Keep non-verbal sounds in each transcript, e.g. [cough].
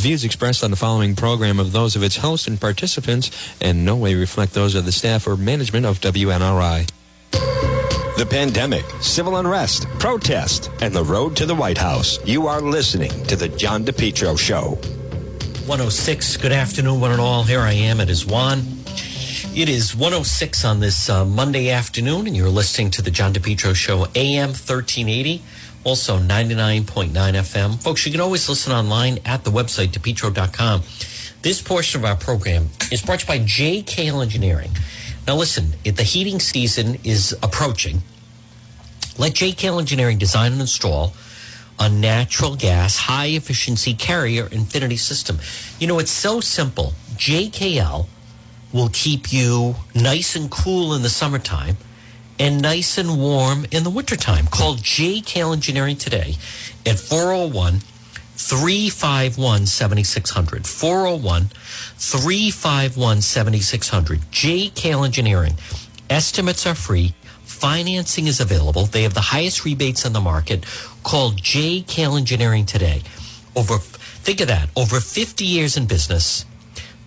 views expressed on the following program of those of its hosts and participants in no way reflect those of the staff or management of WNRI. The pandemic, civil unrest, protest, and the road to the White House. You are listening to The John DePetro Show. 106. Good afternoon, one and all. Here I am. It is Juan. It is 106 on this uh, Monday afternoon, and you're listening to The John DePetro Show, AM 1380 also 99.9 FM. Folks, you can always listen online at the website, depetro.com. This portion of our program is brought to you by JKL Engineering. Now, listen, if the heating season is approaching, let JKL Engineering design and install a natural gas high efficiency carrier infinity system. You know, it's so simple. JKL will keep you nice and cool in the summertime and nice and warm in the wintertime. Call JKL Engineering today at 401 351 7600. 401 351 7600. JKL Engineering. Estimates are free. Financing is available. They have the highest rebates on the market. Call JKL Engineering today. Over, think of that, over 50 years in business.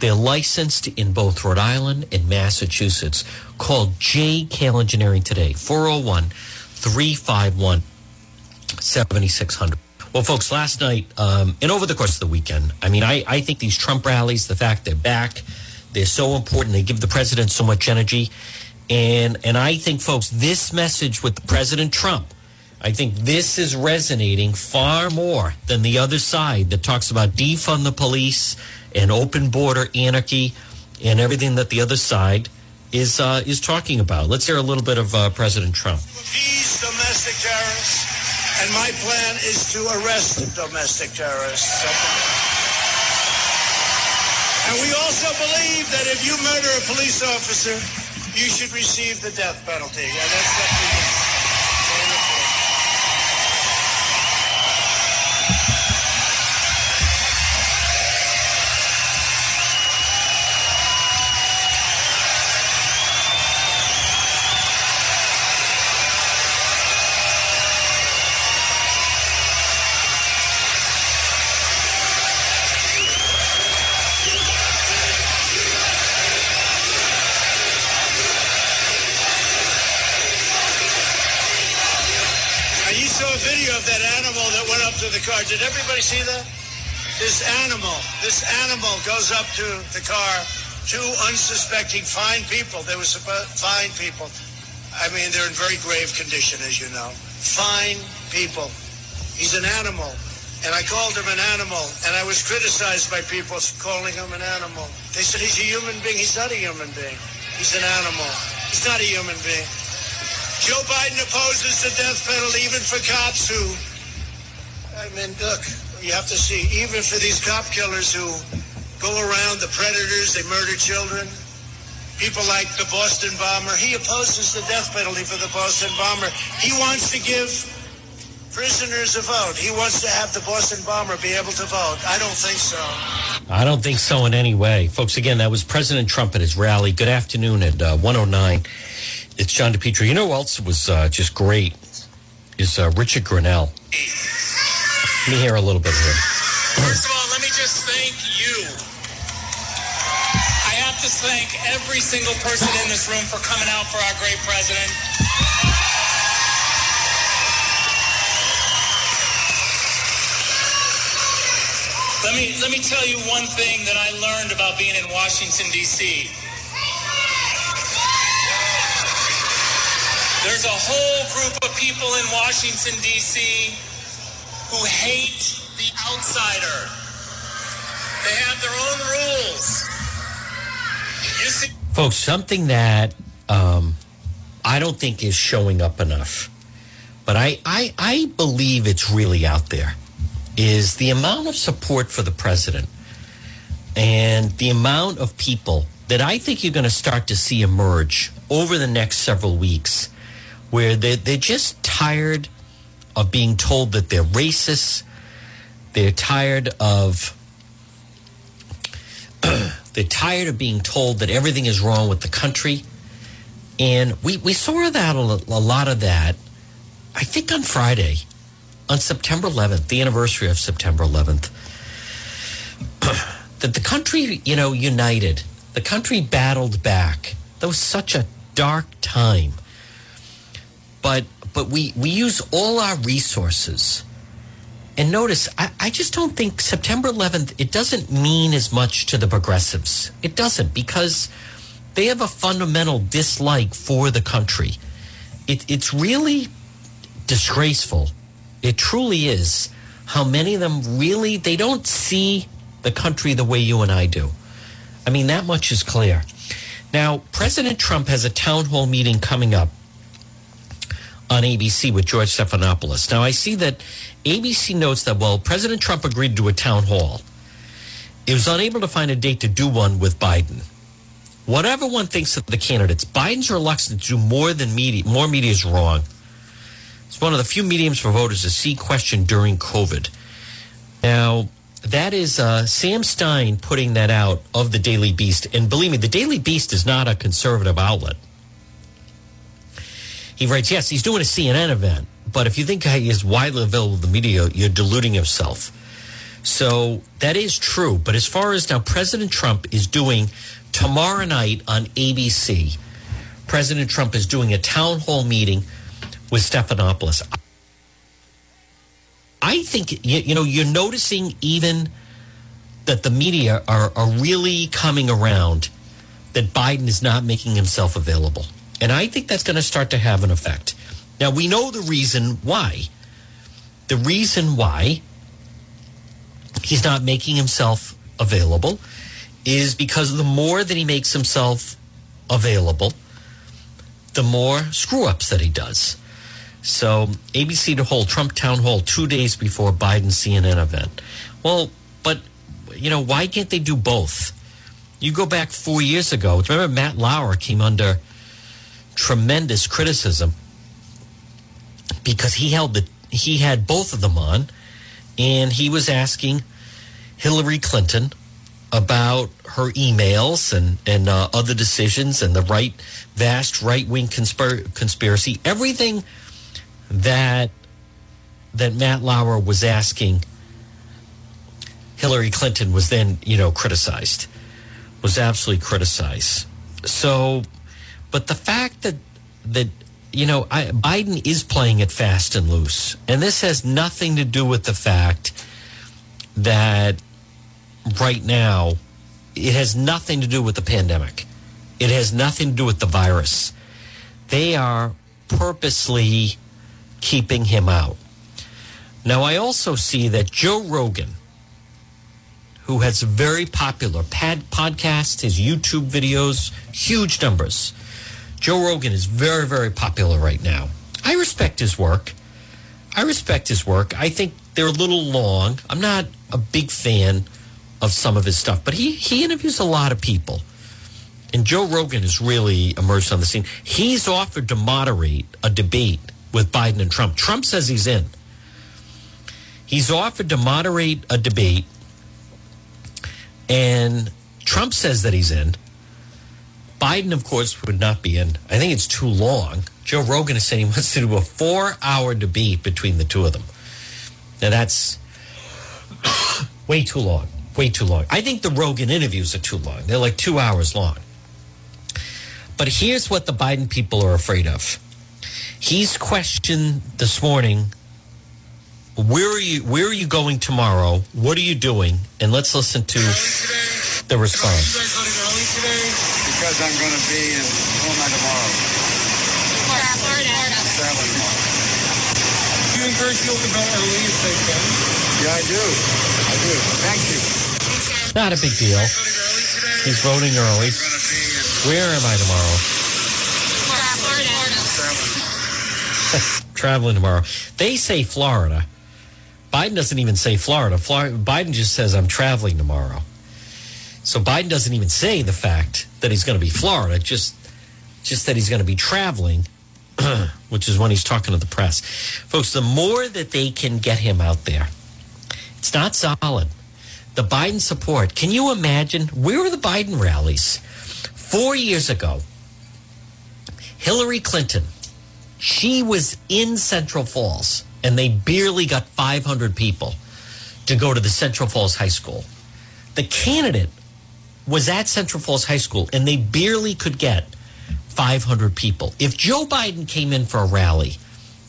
They're licensed in both Rhode Island and Massachusetts. Call JKL Engineering today, 401 351 7600. Well, folks, last night um, and over the course of the weekend, I mean, I, I think these Trump rallies, the fact they're back, they're so important. They give the president so much energy. And, and I think, folks, this message with President Trump, I think this is resonating far more than the other side that talks about defund the police and open border anarchy and everything that the other side is uh, is talking about. Let's hear a little bit of uh, President Trump. These domestic terrorists, and my plan is to arrest domestic terrorists. And we also believe that if you murder a police officer, you should receive the death penalty. Car. Did everybody see that? This animal, this animal goes up to the car. Two unsuspecting fine people. They were supposed fine people. I mean, they're in very grave condition, as you know. Fine people. He's an animal. And I called him an animal, and I was criticized by people calling him an animal. They said he's a human being. He's not a human being. He's an animal. He's not a human being. Joe Biden opposes the death penalty even for cops who I mean, look, you have to see, even for these cop killers who go around, the predators, they murder children, people like the Boston bomber, he opposes the death penalty for the Boston bomber. He wants to give prisoners a vote. He wants to have the Boston bomber be able to vote. I don't think so. I don't think so in any way. Folks, again, that was President Trump at his rally. Good afternoon at uh, 109. It's John DePetro. You know who else was uh, just great? Is uh, Richard Grenell. Let me hear a little bit here. First of all, let me just thank you. I have to thank every single person in this room for coming out for our great president. Let me let me tell you one thing that I learned about being in Washington D.C. There's a whole group of people in Washington D.C who hate the outsider. They have their own rules. See- Folks, something that um, I don't think is showing up enough, but I, I, I believe it's really out there, is the amount of support for the president and the amount of people that I think you're going to start to see emerge over the next several weeks where they're, they're just tired of being told that they're racist. They're tired of [clears throat] they're tired of being told that everything is wrong with the country. And we, we saw that a, a lot of that, I think on Friday, on September 11th, the anniversary of September 11th. [clears throat] that the country, you know, united. The country battled back. That was such a dark time. But but we we use all our resources. And notice, I, I just don't think September 11th, it doesn't mean as much to the progressives. It doesn't because they have a fundamental dislike for the country. It, it's really disgraceful. It truly is how many of them really, they don't see the country the way you and I do. I mean, that much is clear. Now, President Trump has a town hall meeting coming up on ABC with George Stephanopoulos. Now, I see that ABC notes that, well, President Trump agreed to a town hall. He was unable to find a date to do one with Biden. Whatever one thinks of the candidates, Biden's reluctance to do more than media, more media is wrong. It's one of the few mediums for voters to see question during COVID. Now, that is uh, Sam Stein putting that out of the Daily Beast. And believe me, the Daily Beast is not a conservative outlet. He writes, yes, he's doing a CNN event, but if you think he is widely available in the media, you're deluding yourself. So that is true. But as far as now, President Trump is doing tomorrow night on ABC, President Trump is doing a town hall meeting with Stephanopoulos. I think, you, you know, you're noticing even that the media are, are really coming around that Biden is not making himself available. And I think that's going to start to have an effect. Now, we know the reason why. The reason why he's not making himself available is because the more that he makes himself available, the more screw ups that he does. So, ABC to hold Trump town hall two days before Biden CNN event. Well, but, you know, why can't they do both? You go back four years ago. Remember, Matt Lauer came under tremendous criticism because he held the he had both of them on, and he was asking Hillary Clinton about her emails and and uh, other decisions and the right vast right wing conspir- conspiracy, everything that that Matt Lauer was asking Hillary Clinton was then you know criticized, was absolutely criticized. So, but the fact that that you know I, Biden is playing it fast and loose, and this has nothing to do with the fact that right now it has nothing to do with the pandemic. It has nothing to do with the virus. They are purposely keeping him out. Now, I also see that Joe Rogan, who has a very popular pad podcast, his YouTube videos, huge numbers. Joe Rogan is very, very popular right now. I respect his work. I respect his work. I think they're a little long. I'm not a big fan of some of his stuff, but he, he interviews a lot of people. And Joe Rogan is really emerged on the scene. He's offered to moderate a debate with Biden and Trump. Trump says he's in. He's offered to moderate a debate, and Trump says that he's in. Biden, of course, would not be in. I think it's too long. Joe Rogan is saying he wants to do a four hour debate between the two of them. Now, that's [coughs] way too long. Way too long. I think the Rogan interviews are too long. They're like two hours long. But here's what the Biden people are afraid of. He's questioned this morning where are you where are you going tomorrow? What are you doing? And let's listen to the response. You guys running early today? Because I'm going to be in who am I tomorrow? Florida. Traveling tomorrow. Do you encourage people to go early if they can? Yeah, I do. I do. Thank you. Not a big deal. Running early today? He's voting early. I'm going to be in Where am I tomorrow? traveling tomorrow. Traveling tomorrow. They say Florida. Biden doesn't even say Florida. Florida. Biden just says I'm traveling tomorrow. So Biden doesn't even say the fact that he's going to be Florida. Just, just that he's going to be traveling, [clears throat] which is when he's talking to the press. Folks, the more that they can get him out there, it's not solid. The Biden support. Can you imagine? Where were the Biden rallies? Four years ago, Hillary Clinton, she was in Central Falls and they barely got 500 people to go to the Central Falls High School. The candidate was at Central Falls High School and they barely could get 500 people. If Joe Biden came in for a rally,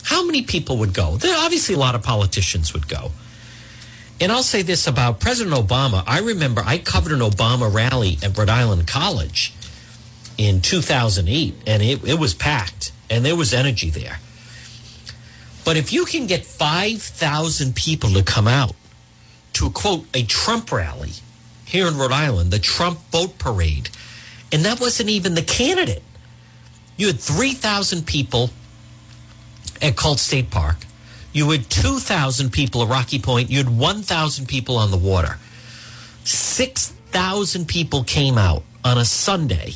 how many people would go? There obviously a lot of politicians would go. And I'll say this about President Obama. I remember I covered an Obama rally at Rhode Island College in 2008, and it, it was packed, and there was energy there. But if you can get 5,000 people to come out to, quote, a Trump rally here in Rhode Island, the Trump boat parade, and that wasn't even the candidate. You had 3,000 people at Colt State Park. You had 2,000 people at Rocky Point. You had 1,000 people on the water. 6,000 people came out on a Sunday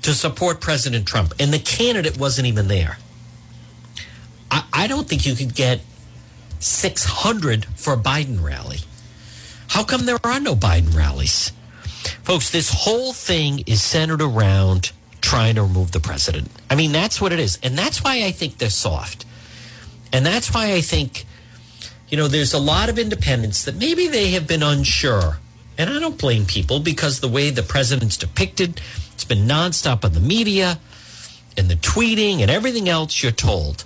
to support President Trump, and the candidate wasn't even there. I, I don't think you could get 600 for a Biden rally. How come there are no Biden rallies? Folks, this whole thing is centered around trying to remove the president. I mean, that's what it is. And that's why I think they're soft. And that's why I think, you know, there's a lot of independents that maybe they have been unsure. And I don't blame people because the way the president's depicted, it's been nonstop on the media and the tweeting and everything else you're told.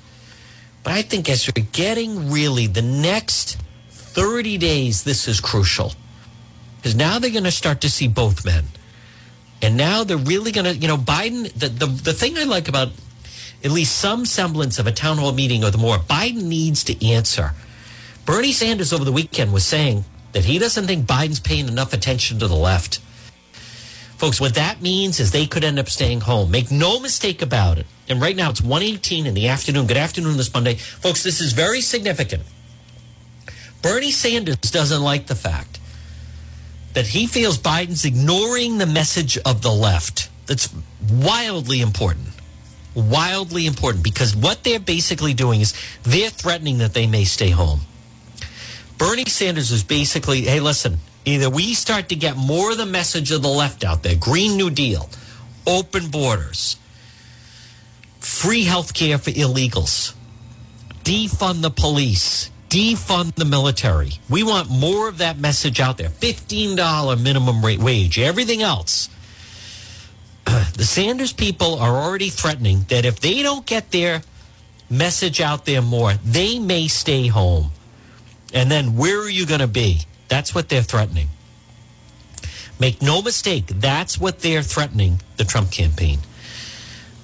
But I think as you're getting really the next 30 days, this is crucial. Because now they're going to start to see both men. And now they're really going to, you know, Biden, the, the, the thing I like about at least some semblance of a town hall meeting or the more, Biden needs to answer. Bernie Sanders over the weekend was saying that he doesn't think Biden's paying enough attention to the left. Folks, what that means is they could end up staying home. Make no mistake about it. And right now it's 118 in the afternoon. Good afternoon this Monday. Folks, this is very significant. Bernie Sanders doesn't like the fact that he feels Biden's ignoring the message of the left. That's wildly important. Wildly important because what they're basically doing is they're threatening that they may stay home. Bernie Sanders is basically, hey, listen, either we start to get more of the message of the left out there, Green New Deal, open borders, free health care for illegals, defund the police, defund the military. We want more of that message out there. $15 minimum rate wage, everything else. [clears throat] The Sanders people are already threatening that if they don't get their message out there more, they may stay home. And then where are you going to be? That's what they're threatening. Make no mistake, that's what they're threatening the Trump campaign.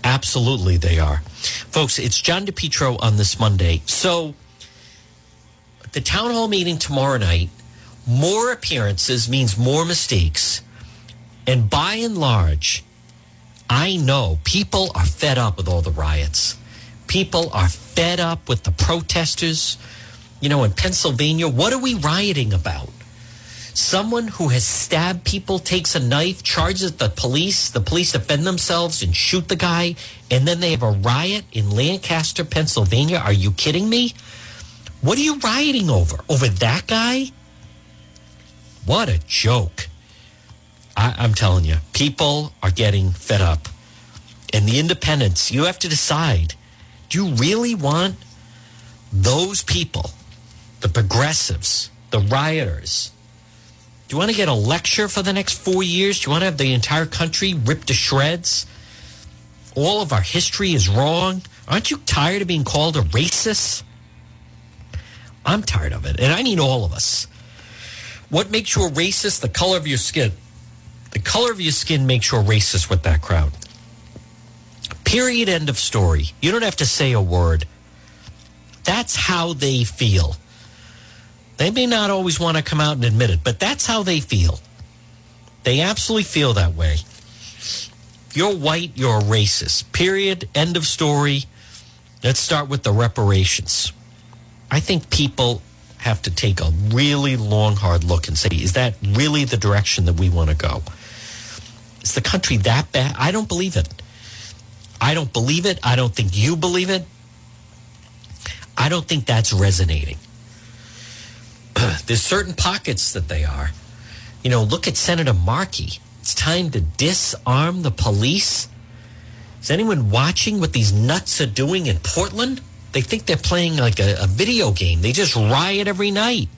Absolutely, they are. Folks, it's John DePetro on this Monday. So, the town hall meeting tomorrow night, more appearances means more mistakes. And by and large, I know people are fed up with all the riots. People are fed up with the protesters. You know, in Pennsylvania, what are we rioting about? Someone who has stabbed people takes a knife, charges the police, the police defend themselves and shoot the guy, and then they have a riot in Lancaster, Pennsylvania. Are you kidding me? What are you rioting over? Over that guy? What a joke. I, I'm telling you, people are getting fed up. And the independents, you have to decide do you really want those people, the progressives, the rioters? Do you want to get a lecture for the next four years? Do you want to have the entire country ripped to shreds? All of our history is wrong. Aren't you tired of being called a racist? I'm tired of it, and I need all of us. What makes you a racist? The color of your skin. The color of your skin makes you a racist with that crowd. Period. End of story. You don't have to say a word. That's how they feel. They may not always want to come out and admit it, but that's how they feel. They absolutely feel that way. If you're white, you're a racist. Period. End of story. Let's start with the reparations. I think people have to take a really long, hard look and say, is that really the direction that we want to go? Is the country that bad? I don't believe it. I don't believe it. I don't think you believe it. I don't think that's resonating. [clears throat] There's certain pockets that they are. You know, look at Senator Markey. It's time to disarm the police. Is anyone watching what these nuts are doing in Portland? They think they're playing like a, a video game. They just riot every night.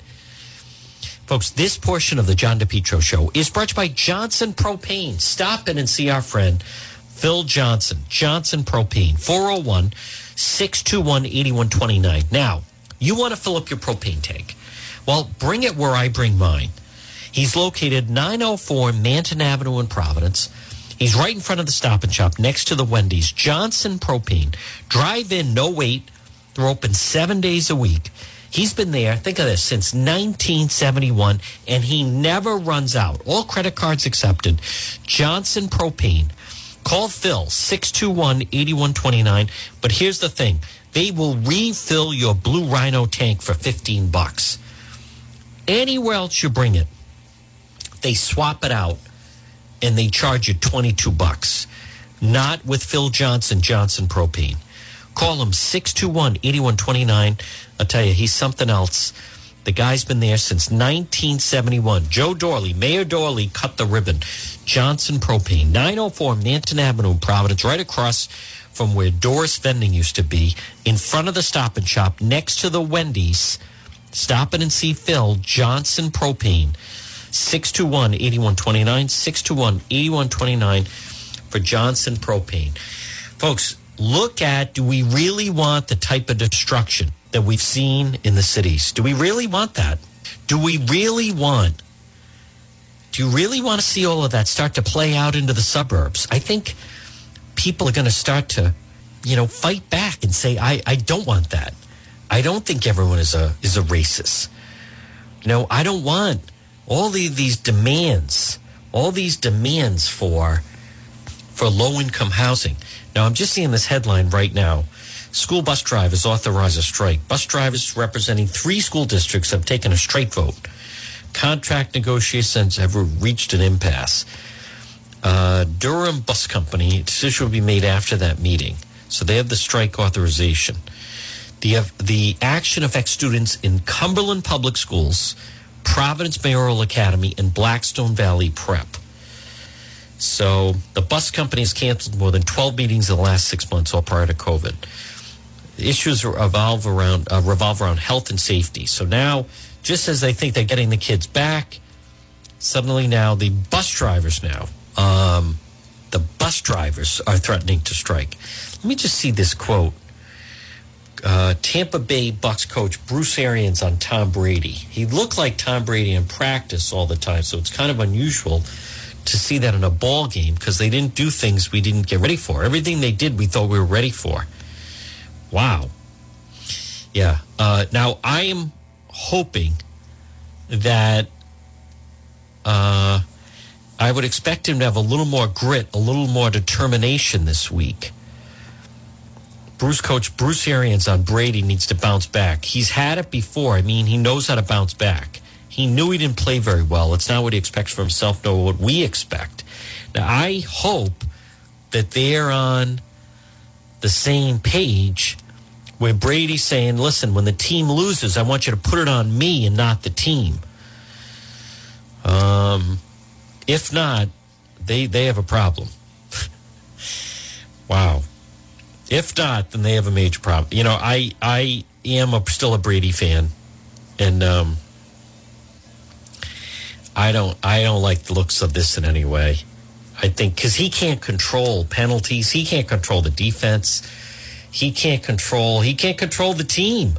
Folks, this portion of the John DePetro show is brought to you by Johnson Propane. Stop in and see our friend Phil Johnson, Johnson Propane, 401 621 8129. Now, you want to fill up your propane tank. Well, bring it where I bring mine. He's located 904 Manton Avenue in Providence. He's right in front of the Stop and Shop next to the Wendy's. Johnson Propane. Drive in, no wait. They're open seven days a week. He's been there, think of this, since 1971, and he never runs out. All credit cards accepted. Johnson Propane. Call Phil, 621 8129. But here's the thing they will refill your Blue Rhino tank for 15 bucks. Anywhere else you bring it, they swap it out and they charge you 22 bucks. Not with Phil Johnson, Johnson Propane. Call him 621 8129. I'll tell you, he's something else. The guy's been there since 1971. Joe Doorley, Mayor Doorley cut the ribbon. Johnson Propane, 904 Manton Avenue, Providence, right across from where Doris Vending used to be, in front of the Stop and Shop, next to the Wendy's. Stop in and see Phil, Johnson Propane, 621 8129, 621 8129 for Johnson Propane. Folks, look at do we really want the type of destruction that we've seen in the cities? Do we really want that? Do we really want? Do you really want to see all of that start to play out into the suburbs? I think people are going to start to, you know, fight back and say, I, I don't want that. I don't think everyone is a is a racist. You know, I don't want all the, these demands, all these demands for for low income housing. Now, I'm just seeing this headline right now. School bus drivers authorize a strike. Bus drivers representing three school districts have taken a strike vote. Contract negotiations have reached an impasse. Uh, Durham Bus Company decision will be made after that meeting, so they have the strike authorization. The the action affects students in Cumberland Public Schools, Providence Mayoral Academy, and Blackstone Valley Prep. So the bus company has canceled more than 12 meetings in the last six months, all prior to COVID. The issues revolve around uh, revolve around health and safety. So now, just as they think they're getting the kids back, suddenly now the bus drivers now, um, the bus drivers are threatening to strike. Let me just see this quote. Uh, Tampa Bay Bucks coach Bruce Arians on Tom Brady. He looked like Tom Brady in practice all the time, so it's kind of unusual to see that in a ball game because they didn't do things we didn't get ready for. Everything they did, we thought we were ready for. Wow. Yeah. Uh, now I am hoping that uh, I would expect him to have a little more grit, a little more determination this week. Bruce coach Bruce Arians on Brady needs to bounce back. He's had it before. I mean, he knows how to bounce back. He knew he didn't play very well. It's not what he expects for himself, nor what we expect. Now, I hope that they're on the same page where Brady's saying, listen, when the team loses, I want you to put it on me and not the team. Um, if not, they, they have a problem. [laughs] wow. If not, then they have a major problem. You know, I I am a, still a Brady fan, and um, I don't I don't like the looks of this in any way. I think because he can't control penalties, he can't control the defense, he can't control he can't control the team.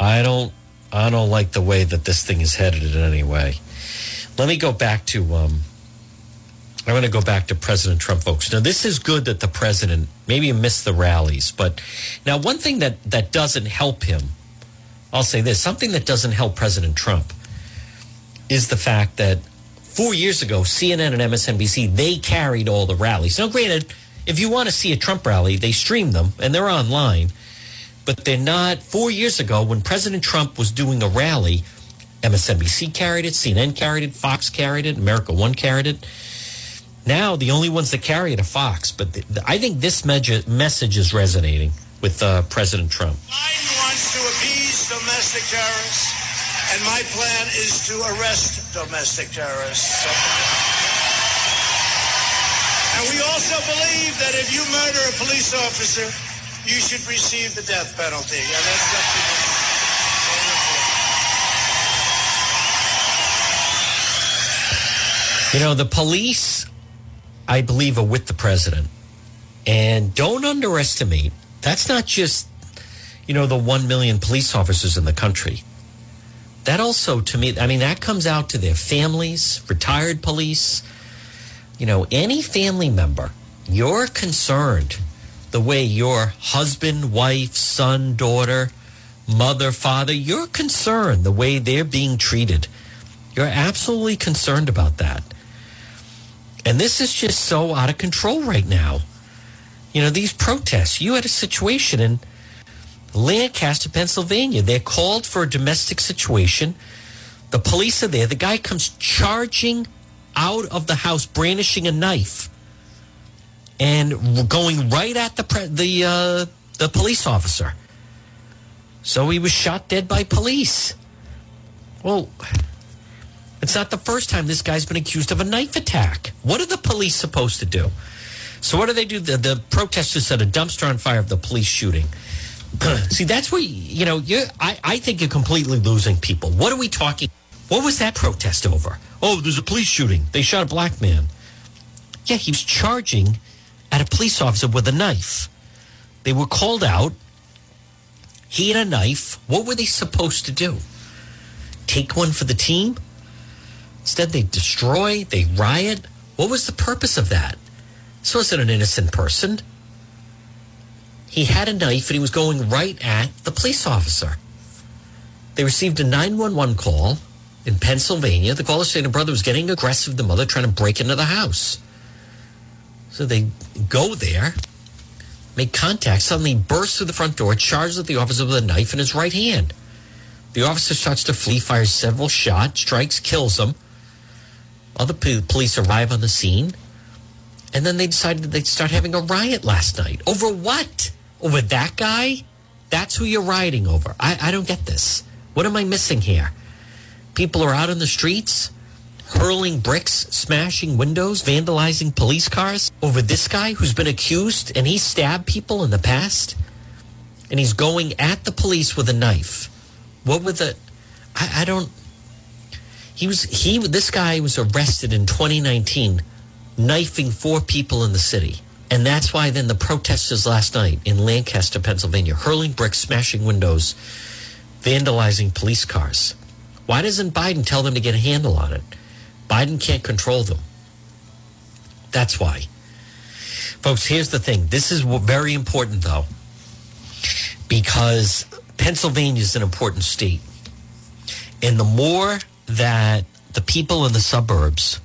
I don't I don't like the way that this thing is headed in any way. Let me go back to um, I want to go back to President Trump, folks. Now, this is good that the president maybe missed the rallies, but now one thing that that doesn't help him, I'll say this: something that doesn't help President Trump is the fact that four years ago, CNN and MSNBC they carried all the rallies. Now, granted, if you want to see a Trump rally, they stream them and they're online, but they're not. Four years ago, when President Trump was doing a rally, MSNBC carried it, CNN carried it, Fox carried it, America One carried it. Now the only ones that carry it are Fox, but the, the, I think this me- message is resonating with uh, President Trump. Biden wants to appease domestic terrorists, and my plan is to arrest domestic terrorists. And we also believe that if you murder a police officer, you should receive the death penalty. And that's. You know, the police, I believe, are with the president. And don't underestimate, that's not just, you know, the 1 million police officers in the country. That also, to me, I mean, that comes out to their families, retired police, you know, any family member. You're concerned the way your husband, wife, son, daughter, mother, father, you're concerned the way they're being treated. You're absolutely concerned about that. And this is just so out of control right now. You know, these protests, you had a situation in Lancaster, Pennsylvania. They're called for a domestic situation. The police are there. The guy comes charging out of the house, brandishing a knife, and going right at the the uh, the police officer. So he was shot dead by police. Well, it's not the first time this guy's been accused of a knife attack. What are the police supposed to do? So what do they do? The, the protesters set a dumpster on fire of the police shooting. [clears throat] See, that's where you know you. I, I think you're completely losing people. What are we talking? What was that protest over? Oh, there's a police shooting. They shot a black man. Yeah, he was charging at a police officer with a knife. They were called out. He had a knife. What were they supposed to do? Take one for the team? Instead, they destroy, they riot. What was the purpose of that? This wasn't an innocent person. He had a knife and he was going right at the police officer. They received a 911 call in Pennsylvania. The caller saying a brother was getting aggressive, the mother trying to break into the house. So they go there, make contact, suddenly bursts through the front door, charges at the officer with a knife in his right hand. The officer starts to flee, fires several shots, strikes, kills him. Other police arrive on the scene. And then they decided they'd start having a riot last night. Over what? Over that guy? That's who you're riding over. I, I don't get this. What am I missing here? People are out in the streets hurling bricks, smashing windows, vandalizing police cars over this guy who's been accused and he stabbed people in the past. And he's going at the police with a knife. What would the. I, I don't. He was he this guy was arrested in 2019 knifing four people in the city. And that's why then the protesters last night in Lancaster, Pennsylvania, hurling bricks, smashing windows, vandalizing police cars. Why doesn't Biden tell them to get a handle on it? Biden can't control them. That's why. Folks, here's the thing. This is very important, though, because Pennsylvania is an important state. And the more that the people in the suburbs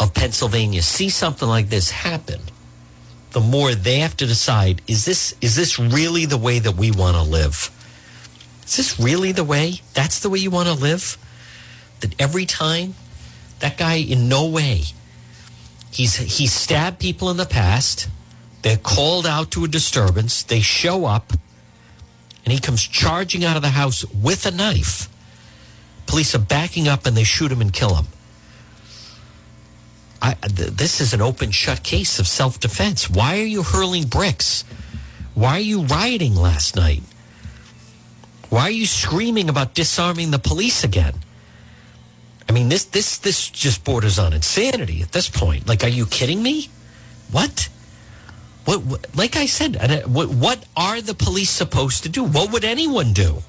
of Pennsylvania see something like this happen, the more they have to decide is this is this really the way that we want to live? Is this really the way? That's the way you want to live? That every time that guy in no way he's he stabbed people in the past. They're called out to a disturbance. They show up and he comes charging out of the house with a knife. Police are backing up and they shoot him and kill him. I, th- this is an open shut case of self defense. Why are you hurling bricks? Why are you rioting last night? Why are you screaming about disarming the police again? I mean, this this this just borders on insanity at this point. Like, are you kidding me? What? What? what like I said, uh, what, what are the police supposed to do? What would anyone do?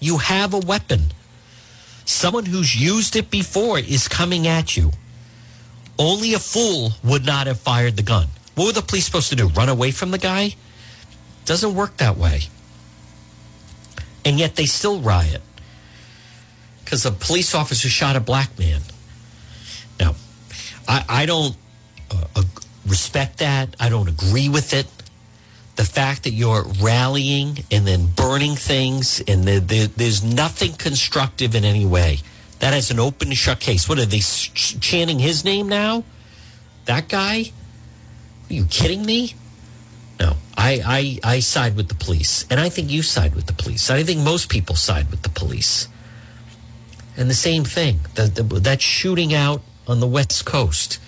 You have a weapon. Someone who's used it before is coming at you. Only a fool would not have fired the gun. What were the police supposed to do? Run away from the guy? Doesn't work that way. And yet they still riot because a police officer shot a black man. Now, I, I don't uh, respect that. I don't agree with it. The fact that you're rallying and then burning things and the, the, there's nothing constructive in any way. That is an open and shut case. What are they ch- chanting his name now? That guy? Are you kidding me? No, I, I, I side with the police. And I think you side with the police. I think most people side with the police. And the same thing, the, the, that shooting out on the West Coast.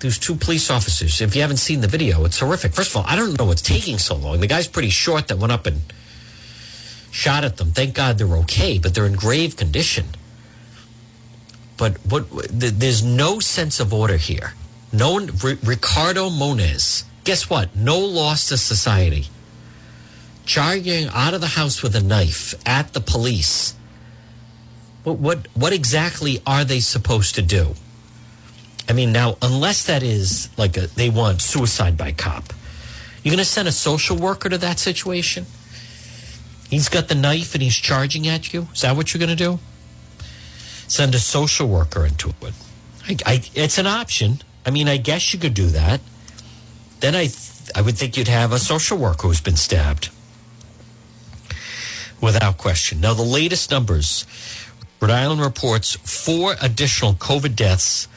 There's two police officers. If you haven't seen the video, it's horrific. First of all, I don't know what's taking so long. The guy's pretty short that went up and shot at them. Thank God they're okay, but they're in grave condition. But what th- there's no sense of order here. No R- Ricardo Munoz. Guess what? No loss to society. Charging out of the house with a knife at the police. What what what exactly are they supposed to do? I mean, now unless that is like a they want suicide by cop, you're going to send a social worker to that situation. He's got the knife and he's charging at you. Is that what you're going to do? Send a social worker into it. I, I, it's an option. I mean, I guess you could do that. Then I, I would think you'd have a social worker who's been stabbed, without question. Now, the latest numbers: Rhode Island reports four additional COVID deaths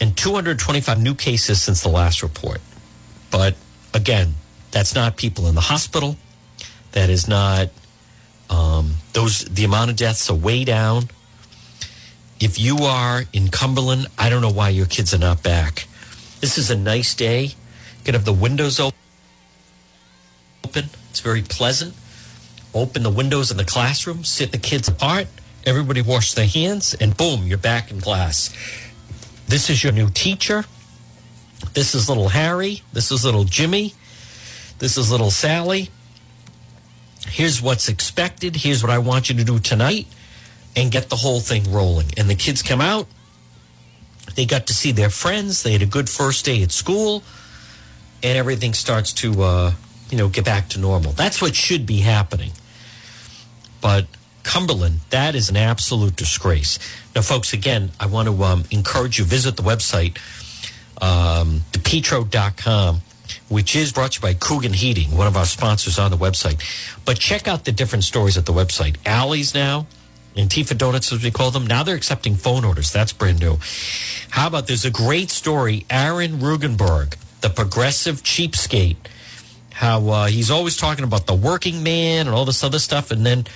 and 225 new cases since the last report. But again, that's not people in the hospital. That is not um, those. The amount of deaths are way down. If you are in Cumberland, I don't know why your kids are not back. This is a nice day. You can have the windows open. It's very pleasant. Open the windows in the classroom, sit the kids apart, everybody wash their hands, and boom, you're back in class. This is your new teacher. This is little Harry. This is little Jimmy. This is little Sally. Here's what's expected. Here's what I want you to do tonight and get the whole thing rolling. And the kids come out. They got to see their friends. They had a good first day at school and everything starts to, uh, you know, get back to normal. That's what should be happening. But Cumberland, that is an absolute disgrace. Now, folks, again, I want to um, encourage you visit the website, um, depetro.com, which is brought to you by Coogan Heating, one of our sponsors on the website. But check out the different stories at the website. Allie's now, Antifa Donuts, as we call them, now they're accepting phone orders. That's brand new. How about there's a great story, Aaron Regunberg, the progressive cheapskate, how uh, he's always talking about the working man and all this other stuff, and then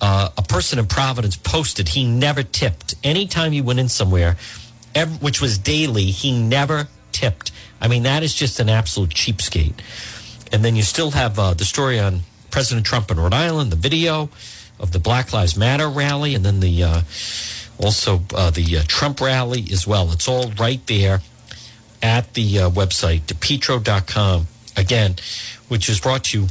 uh, a person in Providence posted he never tipped. Anytime he went in somewhere, ev- which was daily, he never tipped. I mean, that is just an absolute cheapskate. And then you still have uh, the story on President Trump in Rhode Island, the video of the Black Lives Matter rally, and then the uh, also uh, the uh, Trump rally as well. It's all right there at the uh, website, depetro.com, again, which is brought to you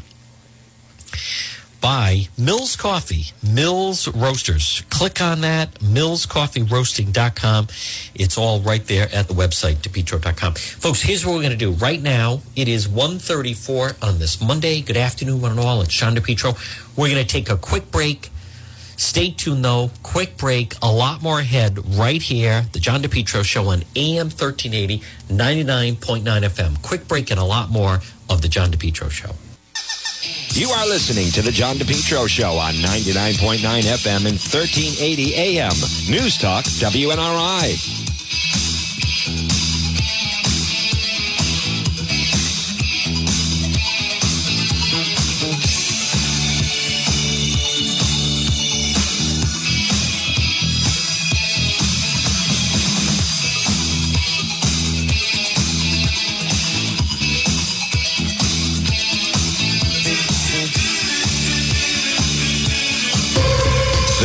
by Mills Coffee, Mills Roasters. Click on that, millscoffeeroasting.com. It's all right there at the website, depetro.com. Folks, here's what we're going to do. Right now, it is 1.34 on this Monday. Good afternoon, one and all. It's Sean DePetro. We're going to take a quick break. Stay tuned, though. Quick break. A lot more ahead right here. The John DePetro Show on AM 1380, 99.9 FM. Quick break and a lot more of the John DePetro Show. You are listening to the John DePetro Show on 99.9 FM and 1380 AM. News Talk WNRI.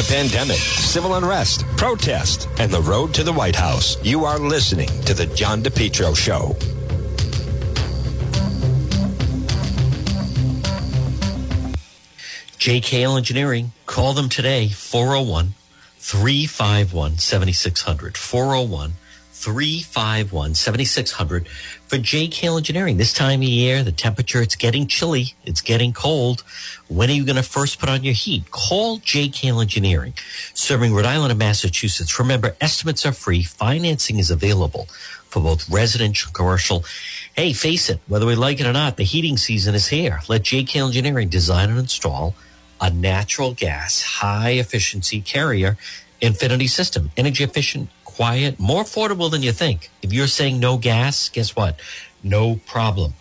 Pandemic, civil unrest, protest, and the road to the White House. You are listening to the John DePetro Show. JKL Engineering, call them today, 401 351 7600. 401 351 7600 for JKL Engineering. This time of year, the temperature, it's getting chilly, it's getting cold. When are you going to first put on your heat? Call JKL Engineering, serving Rhode Island and Massachusetts. Remember, estimates are free, financing is available for both residential and commercial. Hey, face it, whether we like it or not, the heating season is here. Let JKL Engineering design and install a natural gas high efficiency carrier infinity system. Energy efficient, quiet, more affordable than you think. If you're saying no gas, guess what? No problem.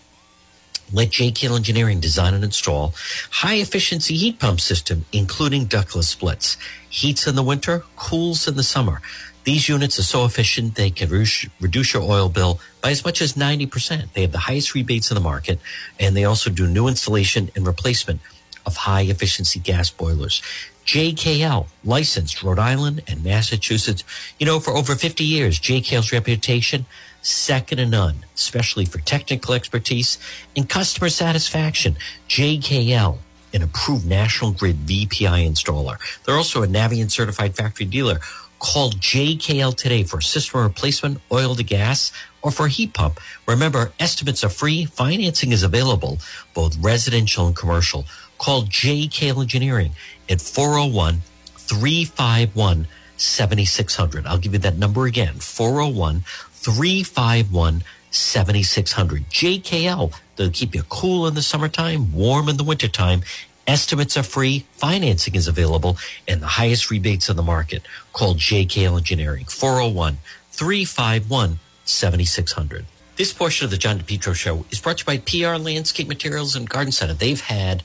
Let JKL Engineering design and install high efficiency heat pump system, including ductless splits. Heats in the winter, cools in the summer. These units are so efficient they can reduce reduce your oil bill by as much as 90%. They have the highest rebates in the market, and they also do new installation and replacement of high efficiency gas boilers. JKL, licensed Rhode Island and Massachusetts. You know, for over 50 years, JKL's reputation, second to none, especially for technical expertise and customer satisfaction. JKL, an approved National Grid VPI installer. They're also a Navien certified factory dealer. Call JKL today for system replacement, oil to gas, or for a heat pump. Remember, estimates are free. Financing is available, both residential and commercial. Call JKL Engineering at 401 351 7600. I'll give you that number again 401 351 7600. JKL, they'll keep you cool in the summertime, warm in the wintertime. Estimates are free, financing is available, and the highest rebates on the market. Call JKL Engineering 401 351 7600. This portion of the John DePetro Show is brought to you by PR Landscape Materials and Garden Center. They've had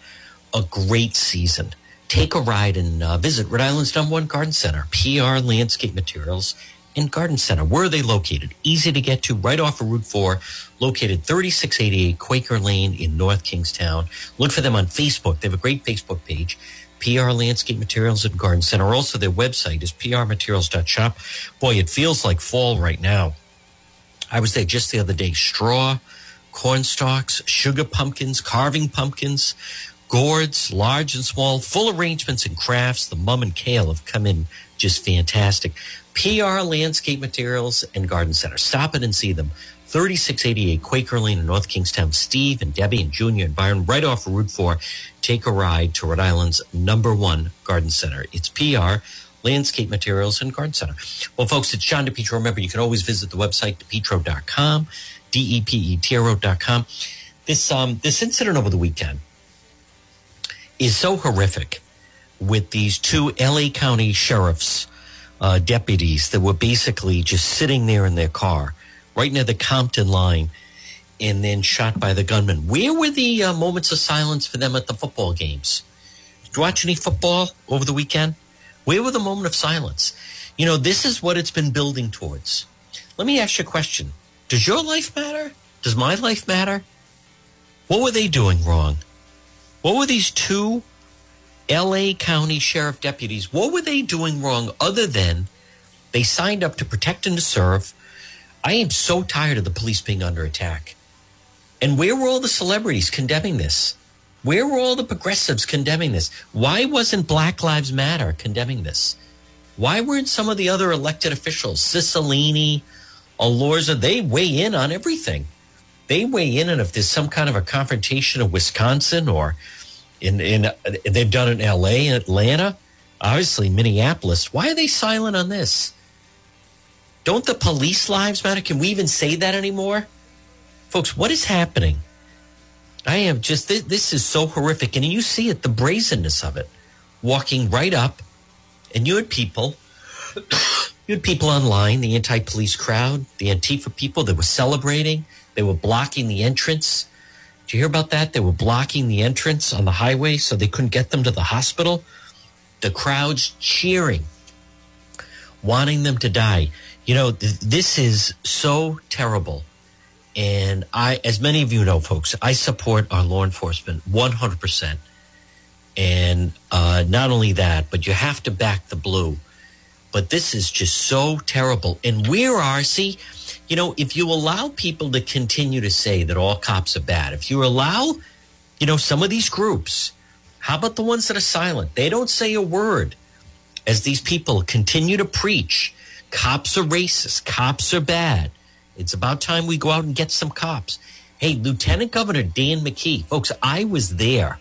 a great season. Take a ride and uh, visit Rhode Island's number one garden center, PR Landscape Materials and Garden Center. Where are they located? Easy to get to, right off of Route 4, located 3688 Quaker Lane in North Kingstown. Look for them on Facebook. They have a great Facebook page. PR Landscape Materials and Garden Center. Also, their website is prmaterials.shop. Boy, it feels like fall right now. I was there just the other day. Straw, corn stalks, sugar pumpkins, carving pumpkins, gourds, large and small, full arrangements and crafts. The mum and kale have come in just fantastic. PR Landscape Materials and Garden Center. Stop it and see them. 3688 Quaker Lane in North Kingstown. Steve and Debbie and Junior and Byron right off Route 4. Take a ride to Rhode Island's number one garden center. It's PR Landscape Materials and Garden Center. Well, folks, it's John DePetro. Remember, you can always visit the website, depetro.com, D-E-P-E-T-R-O.com. This, um, this incident over the weekend is so horrific with these two LA County sheriffs, uh, deputies that were basically just sitting there in their car right near the Compton line and then shot by the gunman. Where were the uh, moments of silence for them at the football games? Did you watch any football over the weekend? Where were the moment of silence? You know, this is what it's been building towards. Let me ask you a question. Does your life matter? Does my life matter? What were they doing wrong? What were these two LA County Sheriff deputies? What were they doing wrong other than they signed up to protect and to serve? I am so tired of the police being under attack. And where were all the celebrities condemning this? Where were all the progressives condemning this? Why wasn't Black Lives Matter condemning this? Why weren't some of the other elected officials, Cicilline, Elorza, they weigh in on everything? They weigh in, and if there's some kind of a confrontation in Wisconsin or in, in they've done it in L.A. and Atlanta, obviously Minneapolis. Why are they silent on this? Don't the police lives matter? Can we even say that anymore? Folks, what is happening? I am just, this, this is so horrific. And you see it, the brazenness of it, walking right up. And you had people, [coughs] you had people online, the anti police crowd, the Antifa people that were celebrating. They were blocking the entrance. Did you hear about that? They were blocking the entrance on the highway so they couldn't get them to the hospital. The crowds cheering, wanting them to die. You know, th- this is so terrible. And I, as many of you know, folks, I support our law enforcement 100%. And uh, not only that, but you have to back the blue. But this is just so terrible. And we're, see, you know, if you allow people to continue to say that all cops are bad, if you allow, you know, some of these groups, how about the ones that are silent? They don't say a word as these people continue to preach cops are racist, cops are bad. It's about time we go out and get some cops. Hey, Lieutenant Governor Dan McKee, folks, I was there.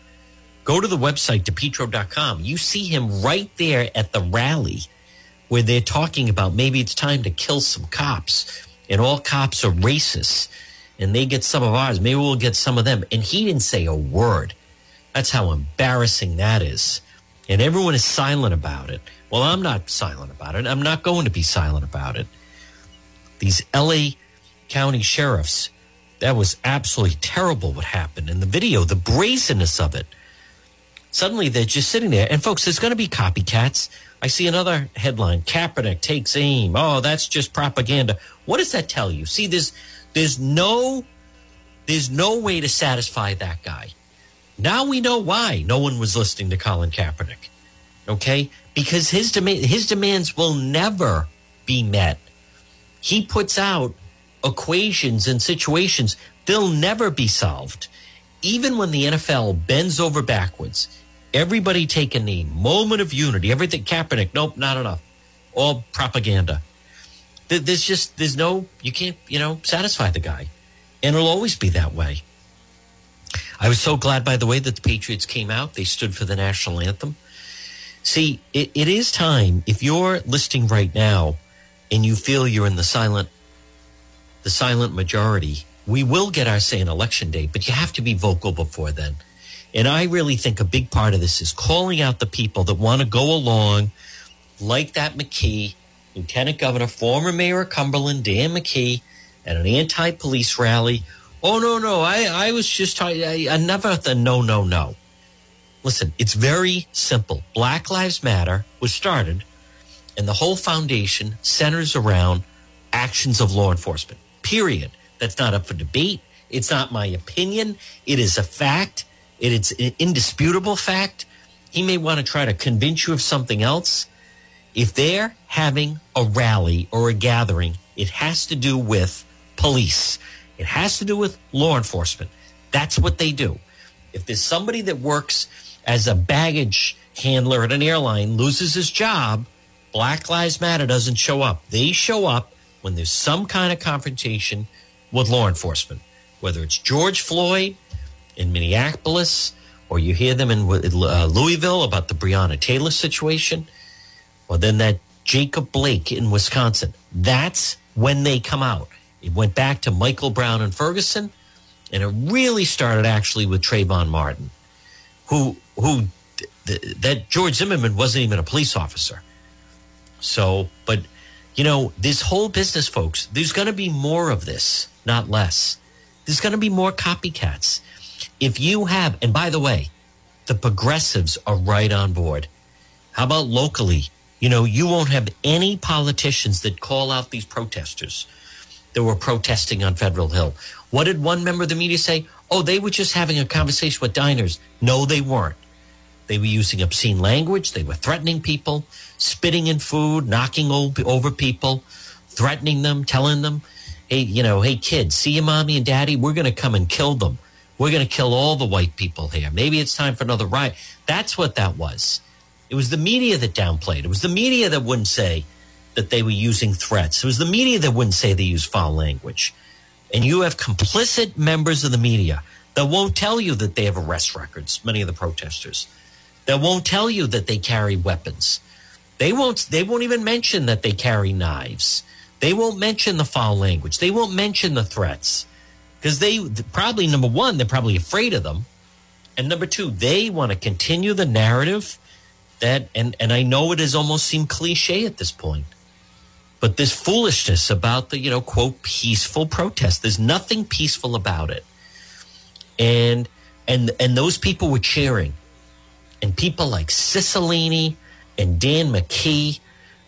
Go to the website, depetro.com. You see him right there at the rally where they're talking about maybe it's time to kill some cops and all cops are racist and they get some of ours. Maybe we'll get some of them. And he didn't say a word. That's how embarrassing that is. And everyone is silent about it. Well, I'm not silent about it. I'm not going to be silent about it. These LA County sheriffs, that was absolutely terrible what happened. In the video, the brazenness of it. Suddenly they're just sitting there. And folks, there's going to be copycats. I see another headline Kaepernick takes aim. Oh, that's just propaganda. What does that tell you? See, there's there's no there's no way to satisfy that guy. Now we know why no one was listening to Colin Kaepernick. Okay? Because his demand his demands will never be met. He puts out equations and situations they'll never be solved. Even when the NFL bends over backwards, everybody take a knee, moment of unity, everything Kaepernick, nope, not enough. All propaganda. There's just there's no you can't, you know, satisfy the guy. And it'll always be that way. I was so glad, by the way, that the Patriots came out. They stood for the national anthem. See, it, it is time. If you're listening right now and you feel you're in the silent, the silent majority, we will get our say in election day, but you have to be vocal before then. And I really think a big part of this is calling out the people that want to go along, like that McKee, Lieutenant Governor, former Mayor of Cumberland, Dan McKee, at an anti-police rally Oh no, no. I, I was just talking. The no, no, no. Listen, it's very simple. Black Lives Matter was started, and the whole foundation centers around actions of law enforcement. Period. That's not up for debate. It's not my opinion. It is a fact. It is an indisputable fact. He may want to try to convince you of something else. If they're having a rally or a gathering, it has to do with police. It has to do with law enforcement. That's what they do. If there's somebody that works as a baggage handler at an airline loses his job, Black Lives Matter doesn't show up. They show up when there's some kind of confrontation with law enforcement, whether it's George Floyd in Minneapolis, or you hear them in uh, Louisville about the Breonna Taylor situation, or then that Jacob Blake in Wisconsin. That's when they come out. It went back to Michael Brown and Ferguson, and it really started actually with Trayvon Martin, who who th- that George Zimmerman wasn't even a police officer. So, but you know, this whole business, folks, there's going to be more of this, not less. There's going to be more copycats. If you have, and by the way, the progressives are right on board. How about locally? You know, you won't have any politicians that call out these protesters that were protesting on Federal Hill. What did one member of the media say? Oh, they were just having a conversation with diners. No, they weren't. They were using obscene language. They were threatening people, spitting in food, knocking over people, threatening them, telling them, hey, you know, hey, kids, see your mommy and daddy? We're going to come and kill them. We're going to kill all the white people here. Maybe it's time for another riot. That's what that was. It was the media that downplayed. It was the media that wouldn't say, that they were using threats. It was the media that wouldn't say they use foul language. And you have complicit members of the media that won't tell you that they have arrest records, many of the protesters. That won't tell you that they carry weapons. They won't they won't even mention that they carry knives. They won't mention the foul language. They won't mention the threats. Because they probably number one, they're probably afraid of them. And number two, they want to continue the narrative that and, and I know it has almost seemed cliche at this point but this foolishness about the, you know, quote, peaceful protest. There's nothing peaceful about it. And and and those people were cheering. And people like Cicilline and Dan McKee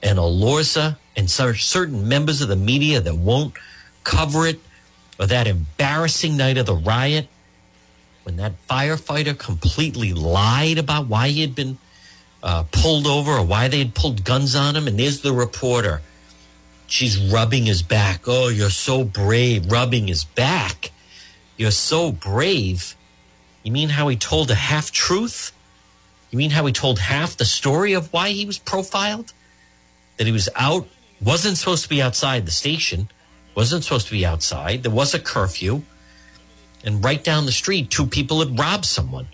and Elorza and certain members of the media that won't cover it or that embarrassing night of the riot when that firefighter completely lied about why he had been uh, pulled over or why they had pulled guns on him. And there's the reporter She's rubbing his back. Oh, you're so brave, rubbing his back. You're so brave. You mean how he told a half truth? You mean how he told half the story of why he was profiled? That he was out, wasn't supposed to be outside the station, wasn't supposed to be outside. There was a curfew. And right down the street, two people had robbed someone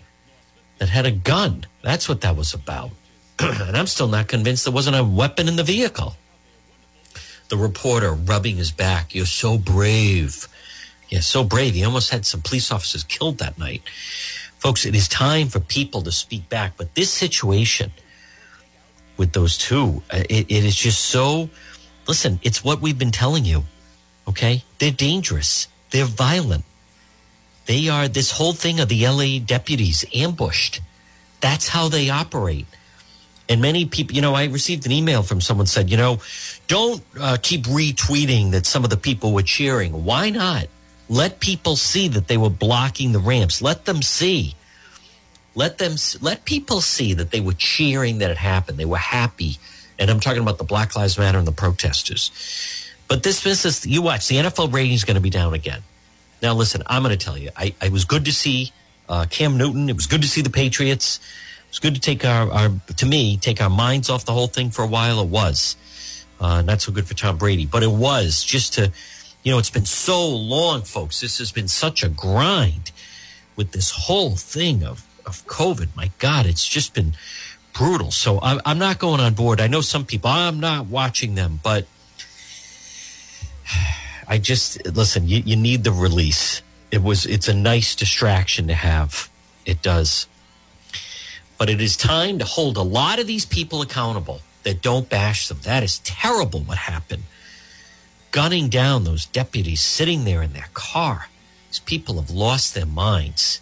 that had a gun. That's what that was about. [clears throat] and I'm still not convinced there wasn't a weapon in the vehicle the reporter rubbing his back. You're so brave. Yeah, so brave. He almost had some police officers killed that night. Folks, it is time for people to speak back. But this situation with those two, uh, it, it is just so. Listen, it's what we've been telling you. Okay? They're dangerous. They're violent. They are this whole thing of the LA deputies ambushed. That's how they operate. And many people, you know, I received an email from someone said, you know, don't uh, keep retweeting that some of the people were cheering. Why not? Let people see that they were blocking the ramps. Let them see Let them let people see that they were cheering that it happened. They were happy, and I'm talking about the Black Lives Matter and the protesters. But this business, you watch, the NFL rating is going to be down again. Now, listen, I'm going to tell you, I, I was good to see uh, Cam Newton. It was good to see the Patriots. It was good to take our, our, to me, take our minds off the whole thing for a while. It was. Uh, not so good for Tom Brady, but it was just to, you know, it's been so long, folks. This has been such a grind with this whole thing of, of COVID. My God, it's just been brutal. So I'm, I'm not going on board. I know some people, I'm not watching them, but [sighs] I just, listen, you, you need the release. It was, it's a nice distraction to have. It does. But it is time to hold a lot of these people accountable that don't bash them. That is terrible what happened. Gunning down those deputies sitting there in their car. These people have lost their minds.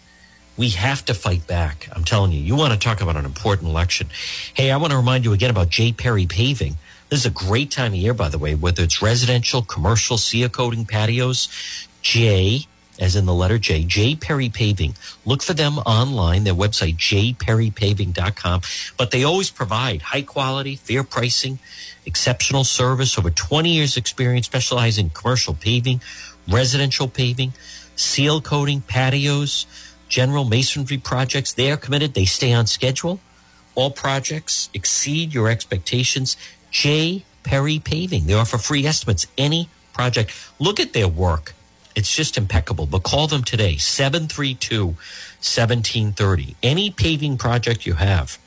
We have to fight back. I'm telling you, you want to talk about an important election. Hey, I want to remind you again about J. Perry Paving. This is a great time of year, by the way, whether it's residential, commercial, seal coating patios. J as in the letter J, J Perry Paving. Look for them online, their website, jperrypaving.com. But they always provide high quality, fair pricing, exceptional service, over 20 years experience, specializing in commercial paving, residential paving, seal coating, patios, general masonry projects. They are committed. They stay on schedule. All projects exceed your expectations. J Perry Paving. They offer free estimates. Any project. Look at their work it's just impeccable. But call them today, 732 1730. Any paving project you have,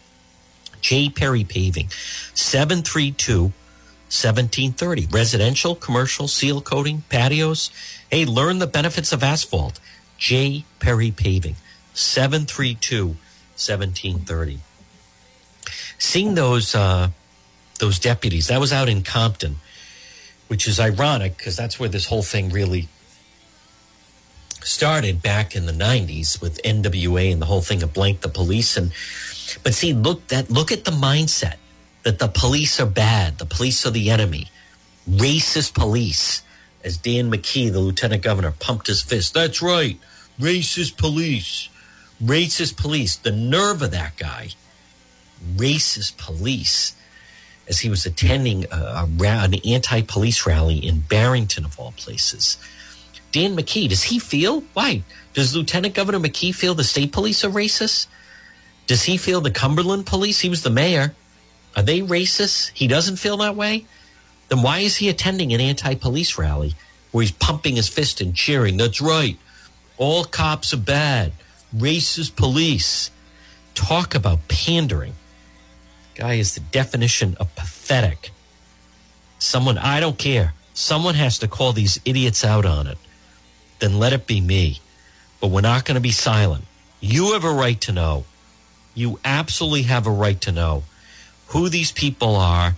J. Perry Paving, 732 1730. Residential, commercial, seal coating, patios. Hey, learn the benefits of asphalt. J. Perry Paving, 732 1730. Seeing those, uh, those deputies, that was out in Compton, which is ironic because that's where this whole thing really started back in the 90s with NWA and the whole thing of blank the police. And but see look that look at the mindset that the police are bad. The police are the enemy. Racist police as Dan McKee the lieutenant governor pumped his fist. That's right. Racist police. Racist police. The nerve of that guy. Racist police as he was attending a, a, an anti-police rally in Barrington of all places Dan McKee, does he feel? Why? Does Lieutenant Governor McKee feel the state police are racist? Does he feel the Cumberland police? He was the mayor. Are they racist? He doesn't feel that way? Then why is he attending an anti police rally where he's pumping his fist and cheering? That's right. All cops are bad. Racist police. Talk about pandering. Guy is the definition of pathetic. Someone, I don't care. Someone has to call these idiots out on it then let it be me. But we're not going to be silent. You have a right to know. You absolutely have a right to know who these people are.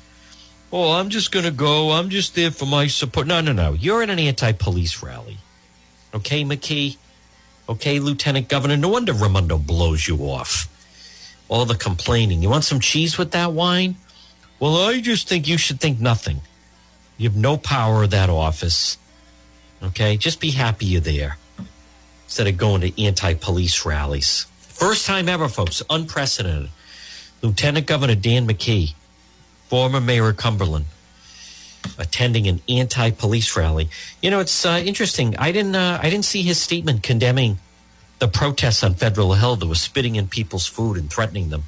Oh, I'm just going to go. I'm just there for my support. No, no, no. You're at an anti police rally. Okay, McKee? Okay, Lieutenant Governor. No wonder Raimondo blows you off. All the complaining. You want some cheese with that wine? Well, I just think you should think nothing. You have no power of that office. Okay, just be happy you're there instead of going to anti police rallies. First time ever, folks, unprecedented. Lieutenant Governor Dan McKee, former mayor of Cumberland, attending an anti police rally. You know, it's uh, interesting. I didn't, uh, I didn't see his statement condemning the protests on Federal Hill that was spitting in people's food and threatening them,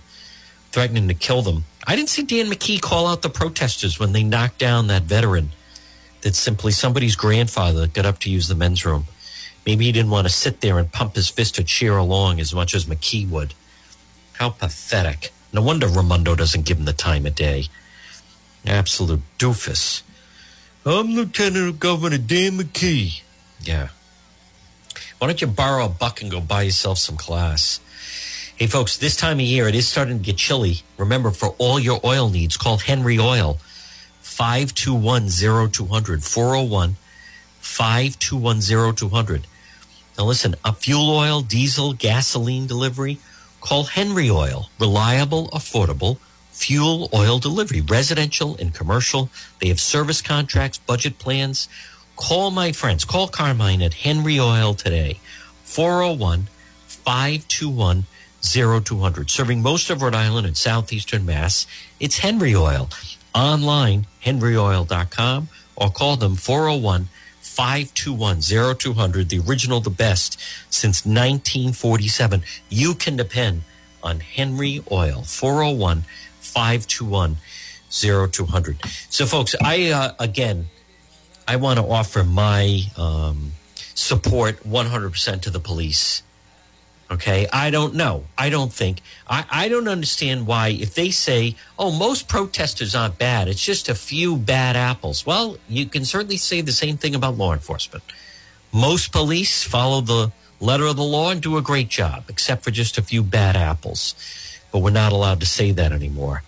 threatening to kill them. I didn't see Dan McKee call out the protesters when they knocked down that veteran it's simply somebody's grandfather got up to use the men's room. Maybe he didn't want to sit there and pump his fist to cheer along as much as McKee would. How pathetic. No wonder Raimondo doesn't give him the time of day. Absolute doofus. I'm Lieutenant Governor Dan McKee. Yeah. Why don't you borrow a buck and go buy yourself some class? Hey, folks, this time of year, it is starting to get chilly. Remember, for all your oil needs, call Henry Oil. 521 0200. 401 521 0200. Now listen, a fuel oil, diesel, gasoline delivery, call Henry Oil. Reliable, affordable fuel oil delivery, residential and commercial. They have service contracts, budget plans. Call my friends. Call Carmine at Henry Oil today. 401 521 0200. Serving most of Rhode Island and southeastern Mass, it's Henry Oil. Online, henryoil.com, or call them 401 521 0200, the original, the best since 1947. You can depend on Henry Oil, 401 521 0200. So, folks, I, uh, again, I want to offer my um, support 100% to the police. Okay. I don't know. I don't think. I, I don't understand why, if they say, oh, most protesters aren't bad, it's just a few bad apples. Well, you can certainly say the same thing about law enforcement. Most police follow the letter of the law and do a great job, except for just a few bad apples. But we're not allowed to say that anymore.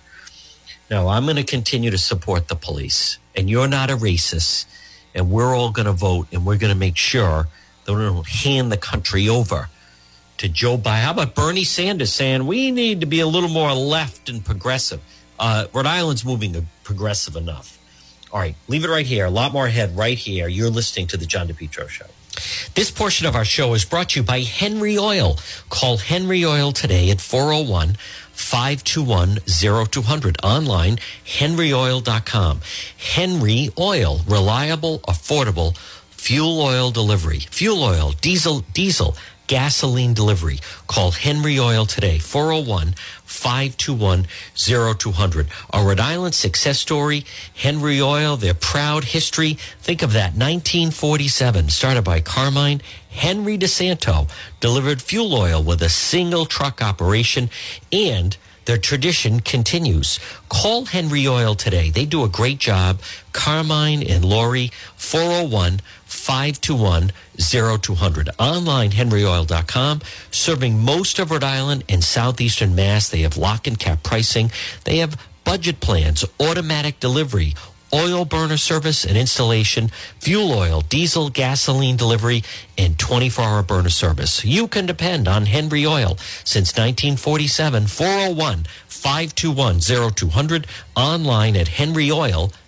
No, I'm going to continue to support the police. And you're not a racist. And we're all going to vote and we're going to make sure that we don't hand the country over to Joe Biden. How about Bernie Sanders saying we need to be a little more left and progressive? Uh, Rhode Island's moving progressive enough. All right, leave it right here. A lot more ahead right here. You're listening to the John DePetro Show. This portion of our show is brought to you by Henry Oil. Call Henry Oil today at 401 521 0200. Online, henryoil.com. Henry Oil, reliable, affordable fuel oil delivery. Fuel oil, diesel, diesel, gasoline delivery. Call Henry Oil today, 401 521 0200. A Rhode Island success story, Henry Oil, their proud history. Think of that, 1947, started by Carmine Henry DeSanto, delivered fuel oil with a single truck operation and their tradition continues. Call Henry Oil today. They do a great job. Carmine and Lori, 401 521 0200. Online, henryoil.com. Serving most of Rhode Island and southeastern Mass. They have lock and cap pricing. They have budget plans, automatic delivery, oil burner service and installation, fuel oil, diesel, gasoline delivery, and 24 hour burner service. You can depend on Henry Oil since 1947, 401 521 0200, online at henryoil.com.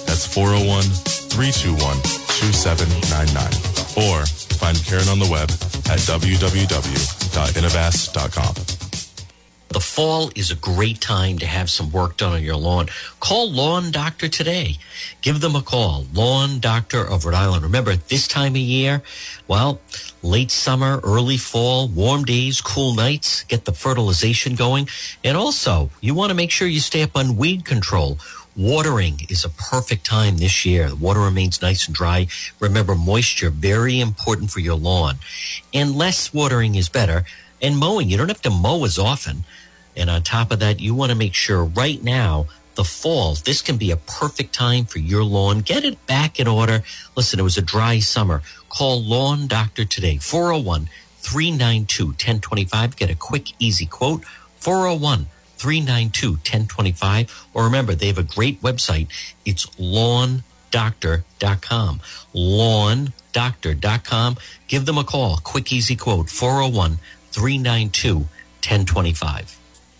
401-321-2799. Or find Karen on the web at www.innovast.com. The fall is a great time to have some work done on your lawn. Call Lawn Doctor today. Give them a call. Lawn Doctor of Rhode Island. Remember, this time of year, well, late summer, early fall, warm days, cool nights, get the fertilization going. And also, you want to make sure you stay up on weed control. Watering is a perfect time this year. The water remains nice and dry. Remember, moisture, very important for your lawn. And less watering is better. And mowing, you don't have to mow as often. And on top of that, you want to make sure right now, the fall, this can be a perfect time for your lawn. Get it back in order. Listen, it was a dry summer. Call Lawn Doctor today, 401 392 1025. Get a quick, easy quote, 401 392 1025. Or remember, they have a great website. It's lawndoctor.com. Lawndoctor.com. Give them a call. Quick, easy quote, 401 392 1025.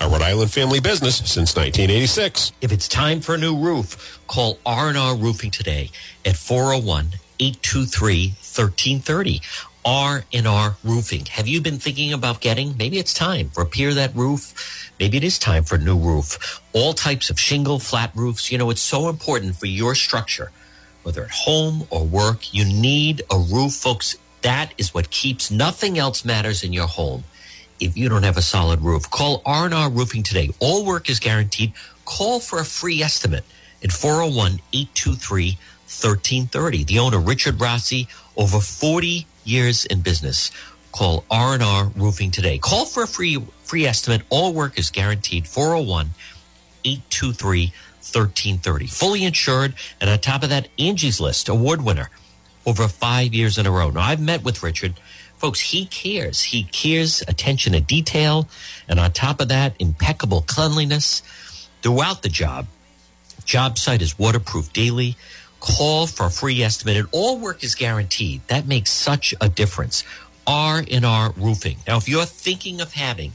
a Rhode Island family business since 1986. If it's time for a new roof, call R&R Roofing today at 401-823-1330. R&R Roofing. Have you been thinking about getting? Maybe it's time. Repair that roof. Maybe it is time for a new roof. All types of shingle, flat roofs. You know, it's so important for your structure, whether at home or work. You need a roof, folks. That is what keeps nothing else matters in your home if you don't have a solid roof. Call R&R Roofing today. All work is guaranteed. Call for a free estimate at 401-823-1330. The owner, Richard Rossi, over 40 years in business. Call R&R Roofing today. Call for a free free estimate. All work is guaranteed. 401 823 1330. Fully insured. And on top of that, Angie's List award winner over five years in a row. Now, I've met with Richard. Folks, he cares. He cares attention to detail. And on top of that, impeccable cleanliness throughout the job. Job site is waterproof daily. Call for a free estimate and all work is guaranteed. That makes such a difference. R&R Roofing. Now, if you're thinking of having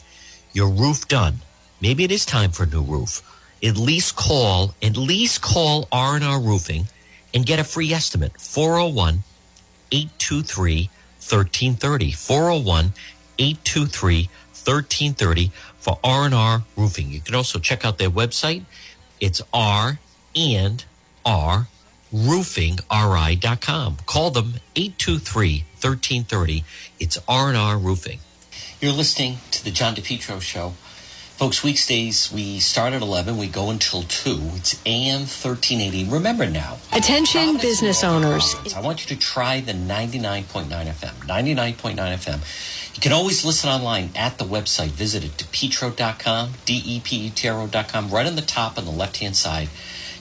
your roof done, maybe it is time for a new roof. At least call, at least call R&R Roofing and get a free estimate. 401 823 1330. 401 823 1330 for R&R Roofing. You can also check out their website. It's R and R roofing roofingri.com. Call them 823-1330. It's R&R Roofing. You're listening to the John DePetro show. Folks, weekdays we start at 11, we go until 2. It's AM 1380. Remember now. Attention business owners. I want you to try the 99.9 FM. 99.9 FM. You can always listen online at the website. Visit it, depetro.com, D-E-P-E-T-R-O.com. Right on the top on the left-hand side,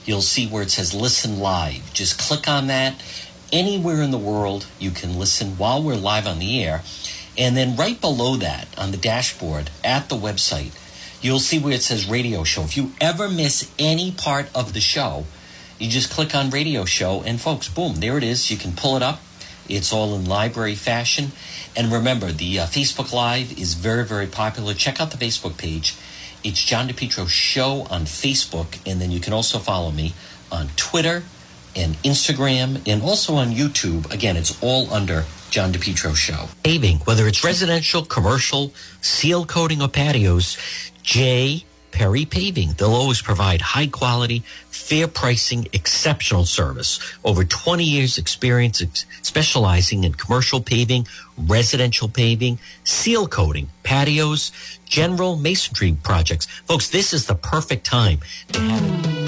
you'll see where it says listen live. Just click on that. Anywhere in the world, you can listen while we're live on the air. And then right below that on the dashboard at the website, you'll see where it says radio show. If you ever miss any part of the show, you just click on radio show and folks, boom, there it is. You can pull it up. It's all in library fashion. And remember, the uh, Facebook Live is very, very popular. Check out the Facebook page. It's John DePetro Show on Facebook. And then you can also follow me on Twitter and Instagram and also on YouTube. Again, it's all under John DePetro Show. Paving, whether it's residential, commercial, seal coating, or patios, J. Perry Paving. They'll always provide high quality, fair pricing, exceptional service. Over 20 years experience ex- specializing in commercial paving, residential paving, seal coating, patios, general masonry projects. Folks, this is the perfect time to have it.